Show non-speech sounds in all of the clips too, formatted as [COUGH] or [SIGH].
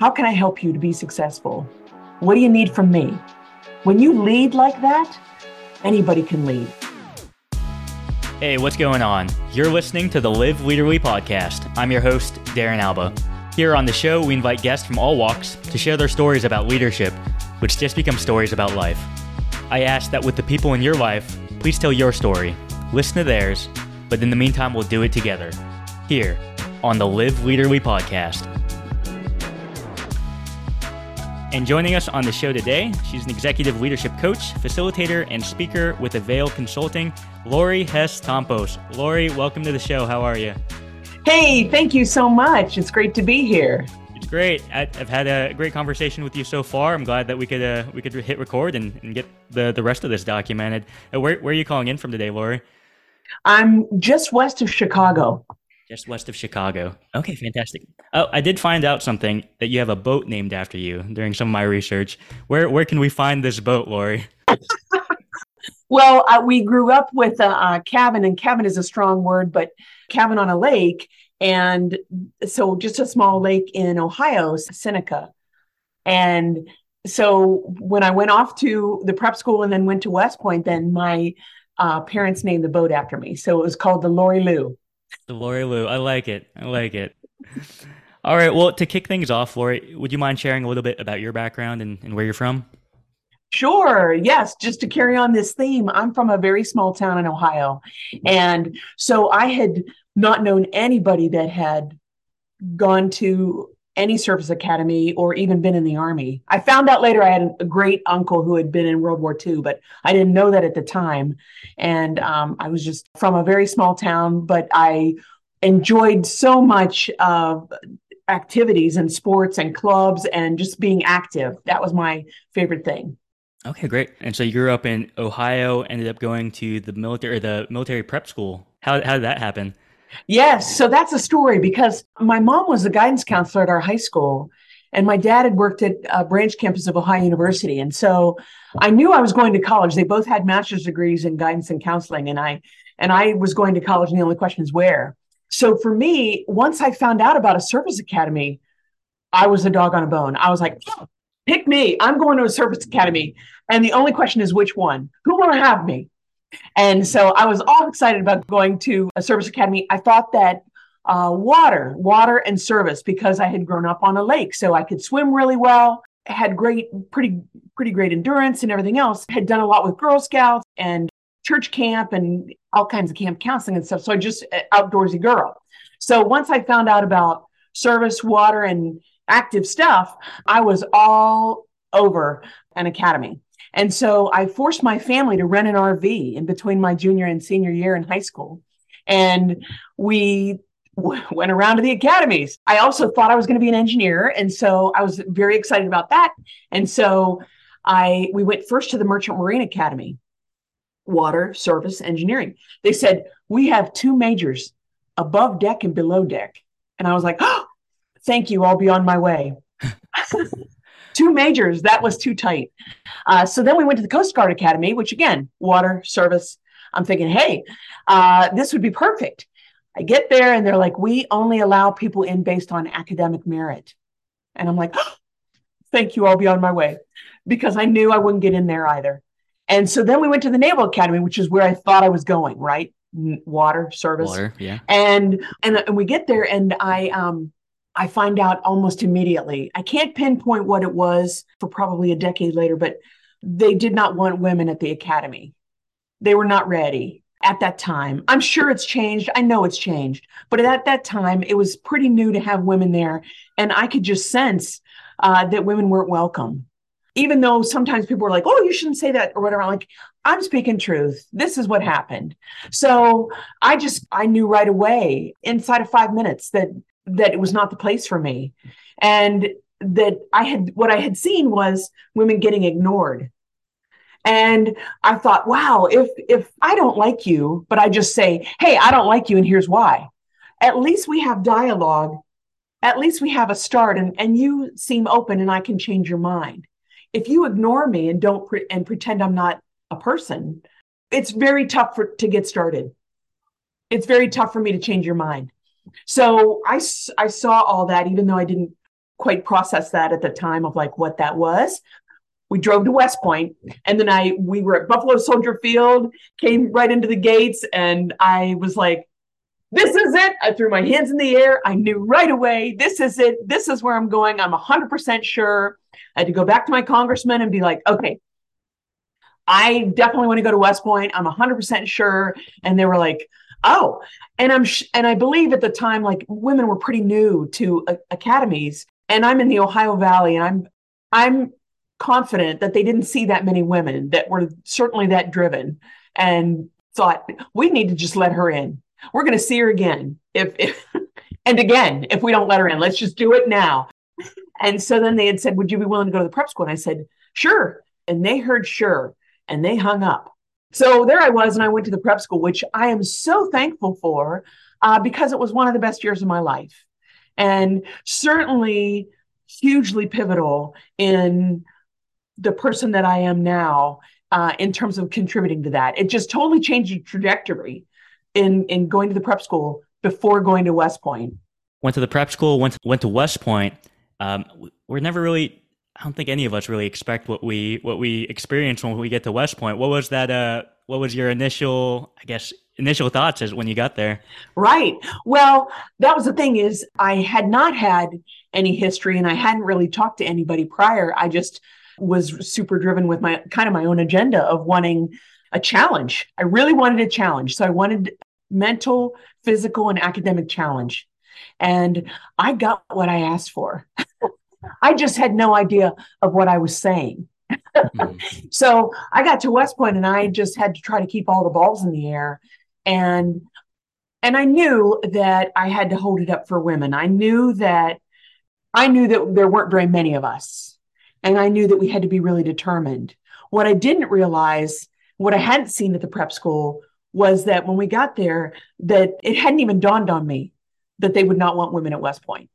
How can I help you to be successful? What do you need from me? When you lead like that, anybody can lead. Hey, what's going on? You're listening to the Live Leaderly podcast. I'm your host, Darren Alba. Here on the show, we invite guests from all walks to share their stories about leadership, which just become stories about life. I ask that with the people in your life, please tell your story, listen to theirs, but in the meantime, we'll do it together. Here on the Live Leaderly podcast. And joining us on the show today, she's an executive leadership coach, facilitator, and speaker with Avail Consulting, Lori Hess Tompos. Lori, welcome to the show. How are you? Hey, thank you so much. It's great to be here. It's great. I've had a great conversation with you so far. I'm glad that we could uh, we could hit record and, and get the, the rest of this documented. Uh, where, where are you calling in from today, Lori? I'm just west of Chicago. Just west of Chicago. Okay, fantastic. Oh, I did find out something that you have a boat named after you during some of my research. Where where can we find this boat, Lori? [LAUGHS] well, uh, we grew up with a, a cabin, and cabin is a strong word, but cabin on a lake. And so just a small lake in Ohio, Seneca. And so when I went off to the prep school and then went to West Point, then my uh, parents named the boat after me. So it was called the Lori Lou. The Lori Lou. I like it. I like it. All right. Well, to kick things off, Lori, would you mind sharing a little bit about your background and, and where you're from? Sure. Yes. Just to carry on this theme, I'm from a very small town in Ohio. And so I had not known anybody that had gone to any service academy or even been in the army. I found out later I had a great uncle who had been in World War II, but I didn't know that at the time. And um, I was just from a very small town, but I enjoyed so much of activities and sports and clubs and just being active. That was my favorite thing. Okay, great. And so you grew up in Ohio, ended up going to the military, the military prep school. How, how did that happen? Yes. So that's a story because my mom was a guidance counselor at our high school, and my dad had worked at a branch campus of Ohio University. And so I knew I was going to college. They both had master's degrees in guidance and counseling, and I and I was going to college, and the only question is where. So for me, once I found out about a service academy, I was a dog on a bone. I was like, oh, pick me. I'm going to a service academy. And the only question is which one? Who will have me? And so I was all excited about going to a service academy. I thought that uh, water, water and service, because I had grown up on a lake, so I could swim really well. Had great, pretty, pretty great endurance and everything else. Had done a lot with Girl Scouts and church camp and all kinds of camp counseling and stuff. So I just uh, outdoorsy girl. So once I found out about service, water, and active stuff, I was all over an academy. And so I forced my family to rent an RV in between my junior and senior year in high school. And we w- [LAUGHS] went around to the academies. I also thought I was going to be an engineer. And so I was very excited about that. And so I we went first to the Merchant Marine Academy, water, service, engineering. They said, we have two majors, above deck and below deck. And I was like, oh, thank you, I'll be on my way. [LAUGHS] two majors, that was too tight. Uh, so then we went to the Coast Guard Academy, which again, water, service. I'm thinking, hey, uh, this would be perfect. I get there and they're like, we only allow people in based on academic merit. And I'm like, oh, thank you, I'll be on my way because I knew I wouldn't get in there either. And so then we went to the Naval Academy, which is where I thought I was going, right? Water service. Water, yeah. And and and we get there and I um I find out almost immediately. I can't pinpoint what it was for probably a decade later, but they did not want women at the academy. They were not ready at that time. I'm sure it's changed. I know it's changed, but at that time, it was pretty new to have women there. And I could just sense uh, that women weren't welcome. Even though sometimes people were like, oh, you shouldn't say that or whatever. I'm like, I'm speaking truth. This is what happened. So I just, I knew right away inside of five minutes that that it was not the place for me. And that i had what i had seen was women getting ignored. And i thought wow if if i don't like you but i just say hey i don't like you and here's why. At least we have dialogue. At least we have a start and, and you seem open and i can change your mind. If you ignore me and don't pre- and pretend i'm not a person it's very tough for, to get started. It's very tough for me to change your mind so I, I saw all that, even though I didn't quite process that at the time of like what that was. We drove to West Point, and then I we were at Buffalo Soldier Field, came right into the gates, and I was like, "This is it!" I threw my hands in the air. I knew right away, "This is it. This is where I'm going. I'm 100% sure." I had to go back to my congressman and be like, "Okay, I definitely want to go to West Point. I'm 100% sure." And they were like, "Oh." And I'm sh- and I believe at the time like women were pretty new to uh, academies and I'm in the Ohio Valley and I'm I'm confident that they didn't see that many women that were certainly that driven and thought we need to just let her in. We're going to see her again if, if [LAUGHS] and again if we don't let her in. Let's just do it now. And so then they had said, "Would you be willing to go to the prep school?" And I said, "Sure." And they heard sure and they hung up. So there I was, and I went to the prep school, which I am so thankful for uh, because it was one of the best years of my life, and certainly hugely pivotal in the person that I am now uh, in terms of contributing to that. It just totally changed the trajectory in in going to the prep school before going to West Point. Went to the prep school. Went to, went to West Point. Um, we're never really. I don't think any of us really expect what we what we experience when we get to West Point. What was that? Uh, what was your initial? I guess initial thoughts as when you got there. Right. Well, that was the thing is I had not had any history and I hadn't really talked to anybody prior. I just was super driven with my kind of my own agenda of wanting a challenge. I really wanted a challenge. So I wanted mental, physical, and academic challenge. And I got what I asked for. I just had no idea of what I was saying. mm-hmm. [LAUGHS] So I got to West Point and I just had to try to keep all the balls in the air. And and I knew that I had to hold it up for women. I knew that I knew that there weren't very many of us. And I knew that we had to be really determined. What I didn't realize, what I hadn't seen at the prep school, was that when we got there, that it hadn't even dawned on me that they would not want women at West Point.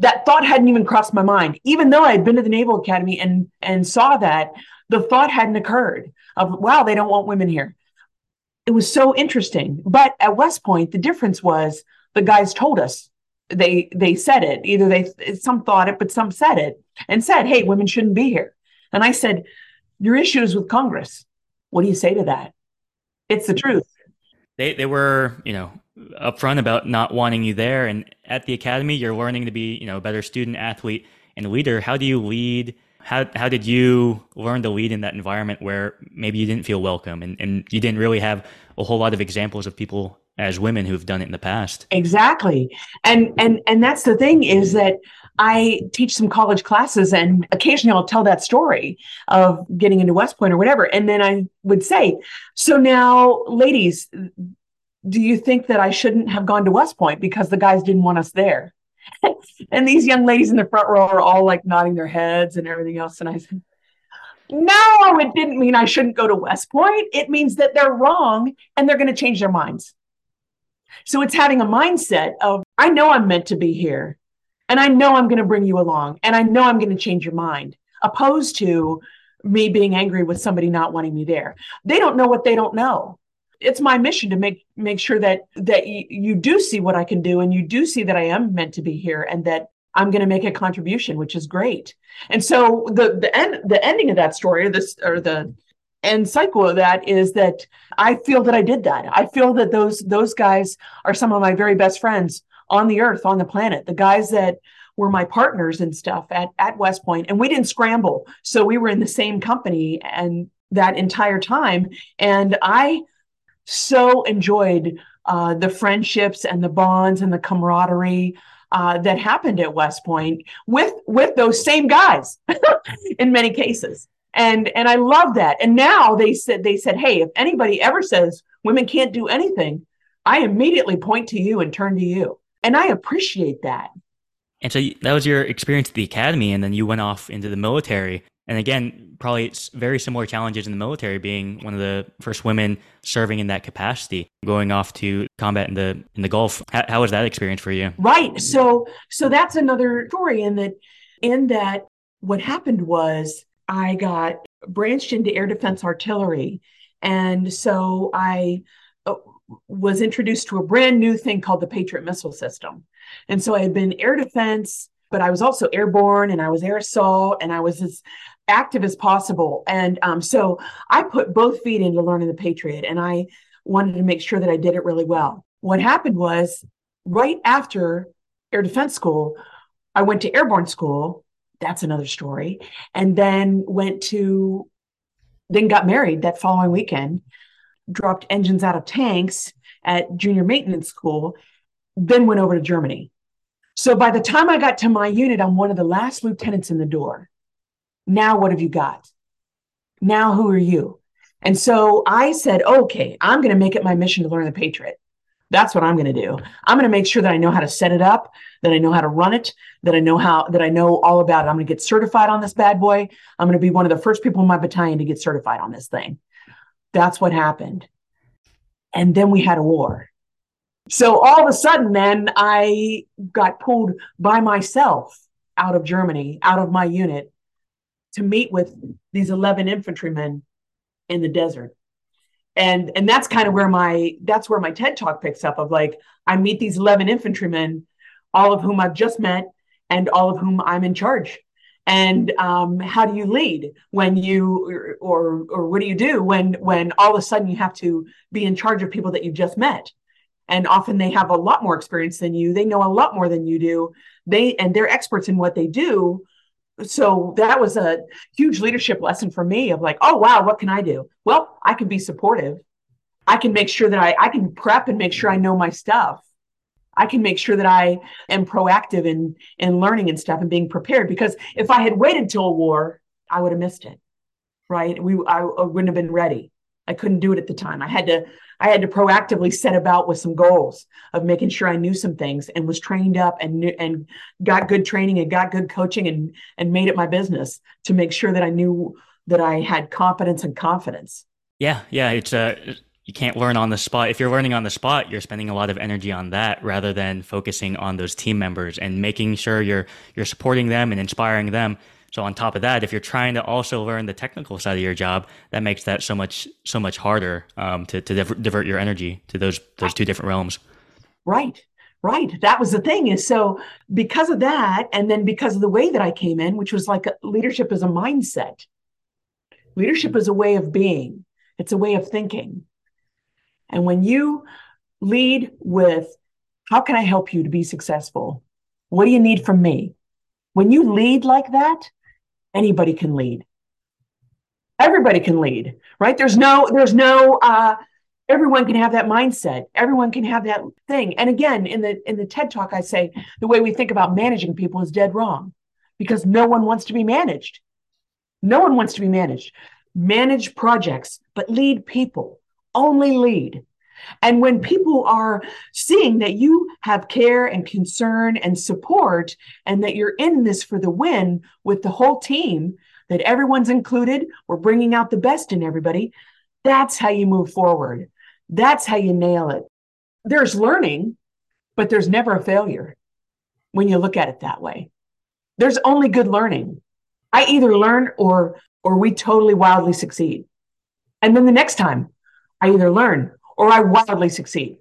That thought hadn't even crossed my mind. Even though I had been to the Naval Academy and and saw that, the thought hadn't occurred of wow, they don't want women here. It was so interesting. But at West Point, the difference was the guys told us they they said it either they some thought it but some said it and said hey women shouldn't be here and i said your issue is with congress what do you say to that it's the truth they they were you know upfront about not wanting you there and at the academy you're learning to be you know a better student athlete and leader how do you lead how, how did you learn to lead in that environment where maybe you didn't feel welcome and, and you didn't really have a whole lot of examples of people as women who've done it in the past. Exactly. And and and that's the thing is that I teach some college classes and occasionally I'll tell that story of getting into West Point or whatever. And then I would say, so now ladies, do you think that I shouldn't have gone to West Point because the guys didn't want us there? [LAUGHS] and these young ladies in the front row are all like nodding their heads and everything else. And I said, no, it didn't mean I shouldn't go to West Point. It means that they're wrong and they're going to change their minds. So it's having a mindset of, I know I'm meant to be here and I know I'm going to bring you along and I know I'm going to change your mind, opposed to me being angry with somebody not wanting me there. They don't know what they don't know. It's my mission to make make sure that that y- you do see what I can do and you do see that I am meant to be here and that I'm going to make a contribution, which is great. And so the the end the ending of that story, or this or the and cycle of that is that I feel that I did that. I feel that those those guys are some of my very best friends on the earth, on the planet. The guys that were my partners and stuff at, at West And we didn't scramble. So we were in the same company and that entire time. And I so enjoyed uh, the friendships and the bonds and the camaraderie uh, that happened at West Point with with those same guys [LAUGHS] in many cases and and I love that. And now they said they said, hey, if anybody ever says women can't do anything, I immediately point to you and turn to you, and I appreciate that. And so that was your experience at the academy, and then you went off into the military. And again, probably very similar challenges in the military, being one of the first women serving in that capacity, going off to combat in the in the Gulf. How, how was that experience for you? Right. So so that's another story in that in that what happened was I got branched into air defense artillery. And so I uh, was introduced to a brand new thing called the Patriot missile system. And so I had been air defense but I was also airborne and I was air assault and I was as active as possible. And um, so I put both feet into learning the Patriot and I wanted to make sure that I did it really well. What happened was right after air defense school, I went to airborne school. That's another story. And then went to, then got married that following weekend, dropped engines out of tanks at junior maintenance school, then went over to Germany. So by the time I got to my unit, I'm one of the last lieutenants in the door. Now, what have you got? Now, who are you? And so I said, okay, I'm going to make it my mission to learn the Patriot. That's what I'm going to do. I'm going to make sure that I know how to set it up, that I know how to run it, that I know how, that I know all about it. I'm going to get certified on this bad boy. I'm going to be one of the first people in my battalion to get certified on this thing. That's what happened. And then we had a war. So all of a sudden, then I got pulled by myself out of Germany, out of my unit, to meet with these 11 infantrymen in the desert. And and that's kind of where my that's where my TED talk picks up of like I meet these 11 infantrymen, all of whom I've just met and all of whom I'm in charge. And um, how do you lead when you or or what do you do when when all of a sudden you have to be in charge of people that you've just met? and often they have a lot more experience than you they know a lot more than you do they and they're experts in what they do so that was a huge leadership lesson for me of like oh wow what can i do? Well i can be supportive. I can make sure that i i can prep and make sure i know my stuff. I can make sure that i am proactive in in learning and stuff and being prepared because if i had waited till war i would have missed it right? We I, I wouldn't have been ready i couldn't do it at the time i had to I had to proactively set about with some goals of making sure I knew some things and was trained up and knew, and got good training and got good coaching and and made it my business to make sure that I knew that I had confidence and confidence. Yeah, yeah, it's a uh, you can't learn on the spot. If you're learning on the spot, you're spending a lot of energy on that rather than focusing on those team members and making sure you're you're supporting them and inspiring them so on top of that, if you're trying to also learn the technical side of your job, that makes that so much so much harder um, to to divert your energy to those those two different realms. Right, right. That was the thing. Is so because of that, and then because of the way that I came in, which was like leadership is a mindset. Leadership is a way of being. It's a way of thinking. And when you lead with, "How can I help you to be successful? What do you need from me?" When you lead like that, anybody can lead. Everybody can lead right? There's no there's no uh everyone can have that mindset. Everyone can have that thing. And again in the in the ted talk i say the way we think about managing people is dead wrong because no one wants to be managed. No one wants to be managed. Manage projects but lead people. Only lead and when people are seeing that you have care and concern and support, and that you're in this for the win with the whole team, that everyone's included, we're bringing out the best in everybody, that's how you move forward. That's how you nail it. There's learning, but there's never a failure when you look at it that way. There's only good learning. I either learn or or we totally wildly succeed. And then the next time I either learn or I wildly succeed.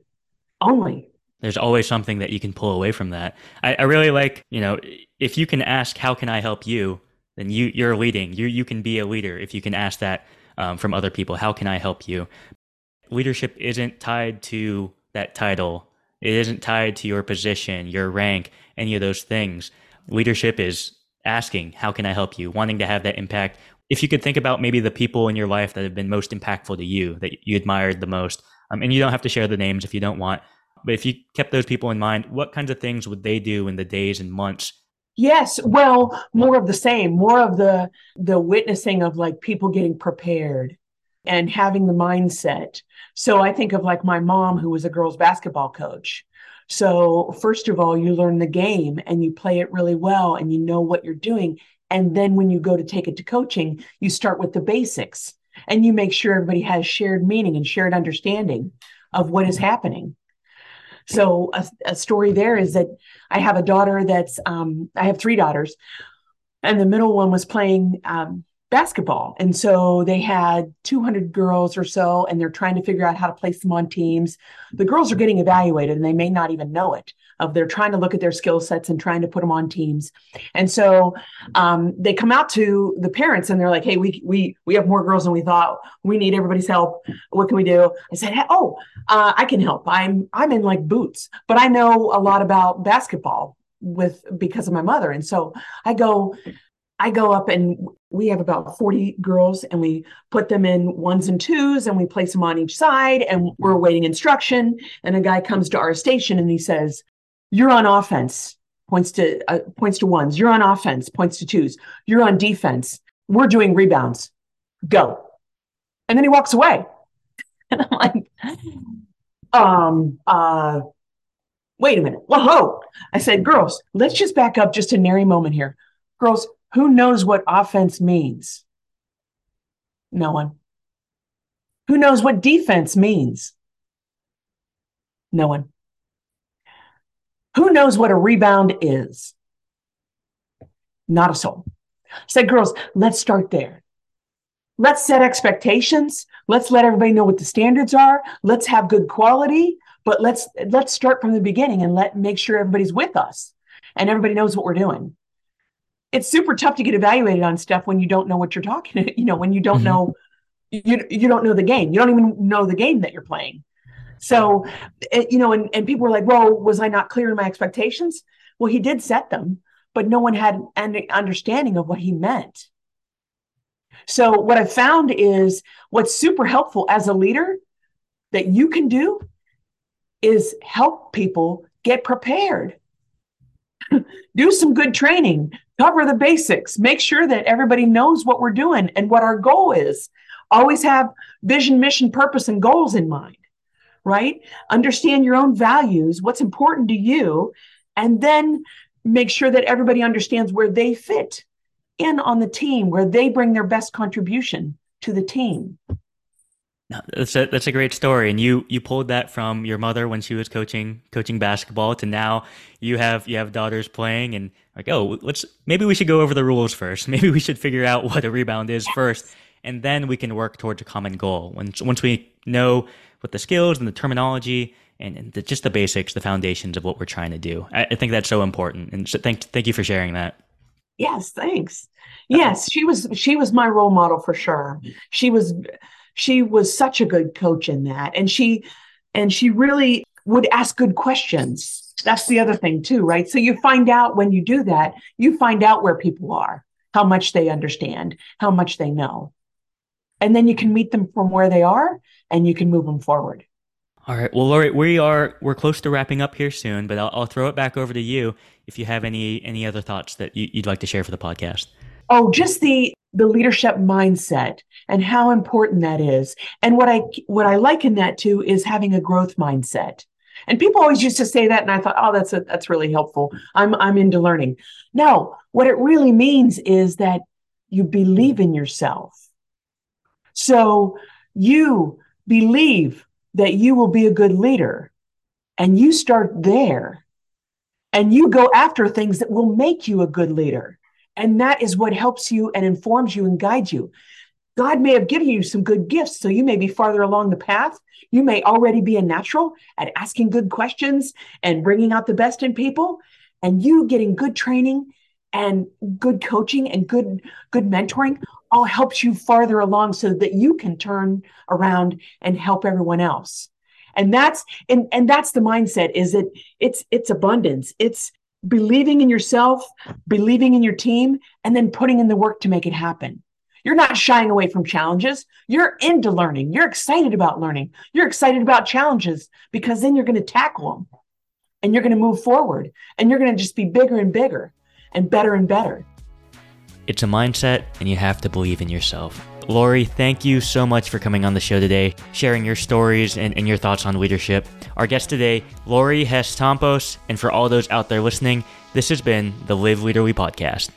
Only. There's always something that you can pull away from that. I, I really like, you know, if you can ask, how can I help you? Then you, you're leading. You, you can be a leader if you can ask that um, from other people. How can I help you? Leadership isn't tied to that title. It isn't tied to your position, your rank, any of those things. Leadership is asking, how can I help you? Wanting to have that impact. If you could think about maybe the people in your life that have been most impactful to you, that you admired the most, um, and you don't have to share the names if you don't want. But if you kept those people in mind, what kinds of things would they do in the days and months? Yes, well, more of the same, more of the the witnessing of like people getting prepared and having the mindset. So I think of like my mom who was a girls basketball coach. So first of all, you learn the game and you play it really well and you know what you're doing and then when you go to take it to coaching, you start with the basics and you make sure everybody has shared meaning and shared understanding of what is happening. So a, a story there is that I have a daughter that's um, I have three daughters, and the middle one was playing um, basketball, and so they had 200 girls or so, and they're trying to figure out how to place them on teams. The girls are getting evaluated, and they may not even know it, of they're trying to look at their skill sets and trying to put them on teams. And so um, they come out to the parents and they're like, "Hey, we we we have more girls than we thought. We need everybody's help. What can we do?" I said, hey, "Oh, uh, I can help. I'm I'm in like boots, but I know a lot about basketball with because of my mother. And so I go, I go up and we have about 40 girls and we put them in ones and twos and we place them on each side and we're awaiting instruction. And a guy comes to our station and he says, You're on offense, points to uh, points to ones. You're on offense, points to twos. You're on defense. We're doing rebounds. Go. And then he walks away. [LAUGHS] And I'm like, [GASPS] um, uh, wait a minute. Whoa. I said, girls, let's just back up just a nary moment here. Girls, who knows what offense means? No one. Who knows what defense means? No one. Who knows what a rebound is? Not a soul. I said, girls, let's start there. Let's set expectations. Let's let everybody know what the standards are. Let's have good quality, but let's let's start from the beginning and let make sure everybody's with us and everybody knows what we're doing it's super tough to get evaluated on stuff when you don't know what you're talking [LAUGHS] you know when you don't mm-hmm. know you, you don't know the game you don't even know the game that you're playing so it, you know and, and people were like well was i not clear in my expectations? Well he did set them but no one had an understanding of what he meant. So what i found is what's super helpful as a leader that you can do is help people get prepared. [LAUGHS] Do some good training cover the basics, make sure that everybody knows what we're doing and what our goal is. Always have vision, mission, purpose, and goals in mind, right? Understand your own values, what's important to you, and then make sure that everybody understands where they fit in on the team, where they bring their best contribution to the team. That's a, that's a great story, and you you pulled that from your mother when she was coaching coaching basketball to now you have you have daughters playing and like oh let's maybe we should go over the rules first. [LAUGHS] Maybe we should figure out what a rebound is yes. first, and then we can work towards a common goal. Once once we know what the skills and the terminology and, and the, just the basics, the foundations of what we're trying to do. I, I think that's so important, and so thank thank you for sharing that. Yes, thanks. Yes, she was she was my role model for sure. She was she was such a good coach in that and she and she really would ask good questions that's the other thing too right so you find out when you do that you find out where people are how much they understand how much they know and then you can meet them from where they are and you can move them forward all right well lori we are we're close to wrapping up here soon but i'll, I'll throw it back over to you if you have any any other thoughts that you, you'd like to share for the podcast oh just the the leadership mindset and how important that is. And what I what I liken that to is having a growth mindset. And people always used to say that, and I thought, oh, that's a, that's really helpful. I'm I'm into learning. No, what it really means is that you believe in yourself. So you believe that you will be a good leader, and you start there, and you go after things that will make you a good leader. And that is what helps you and informs you and guides you. God may have given you some good gifts, so you may be farther along the path. You may already be a natural at asking good questions and bringing out the best in people. And you getting good training and good coaching and good good mentoring all helps you farther along so that you can turn around and help everyone else and that's and and that's the mindset is that it's it's abundance it's believing in yourself, believing in your team, and then putting in the work to make it happen. You're not shying away from challenges. You're into learning. You're excited about learning. You're excited about challenges because then you're going to tackle them and you're going to move forward and you're going to just be bigger and bigger and better and better. It's a mindset, and you have to believe in yourself. Lori, thank you so much for coming on the show today, sharing your stories and, and your thoughts on leadership. Our guest today, Lori Hess Tompos, and for all those out there listening, this has been the Live Leaderly podcast.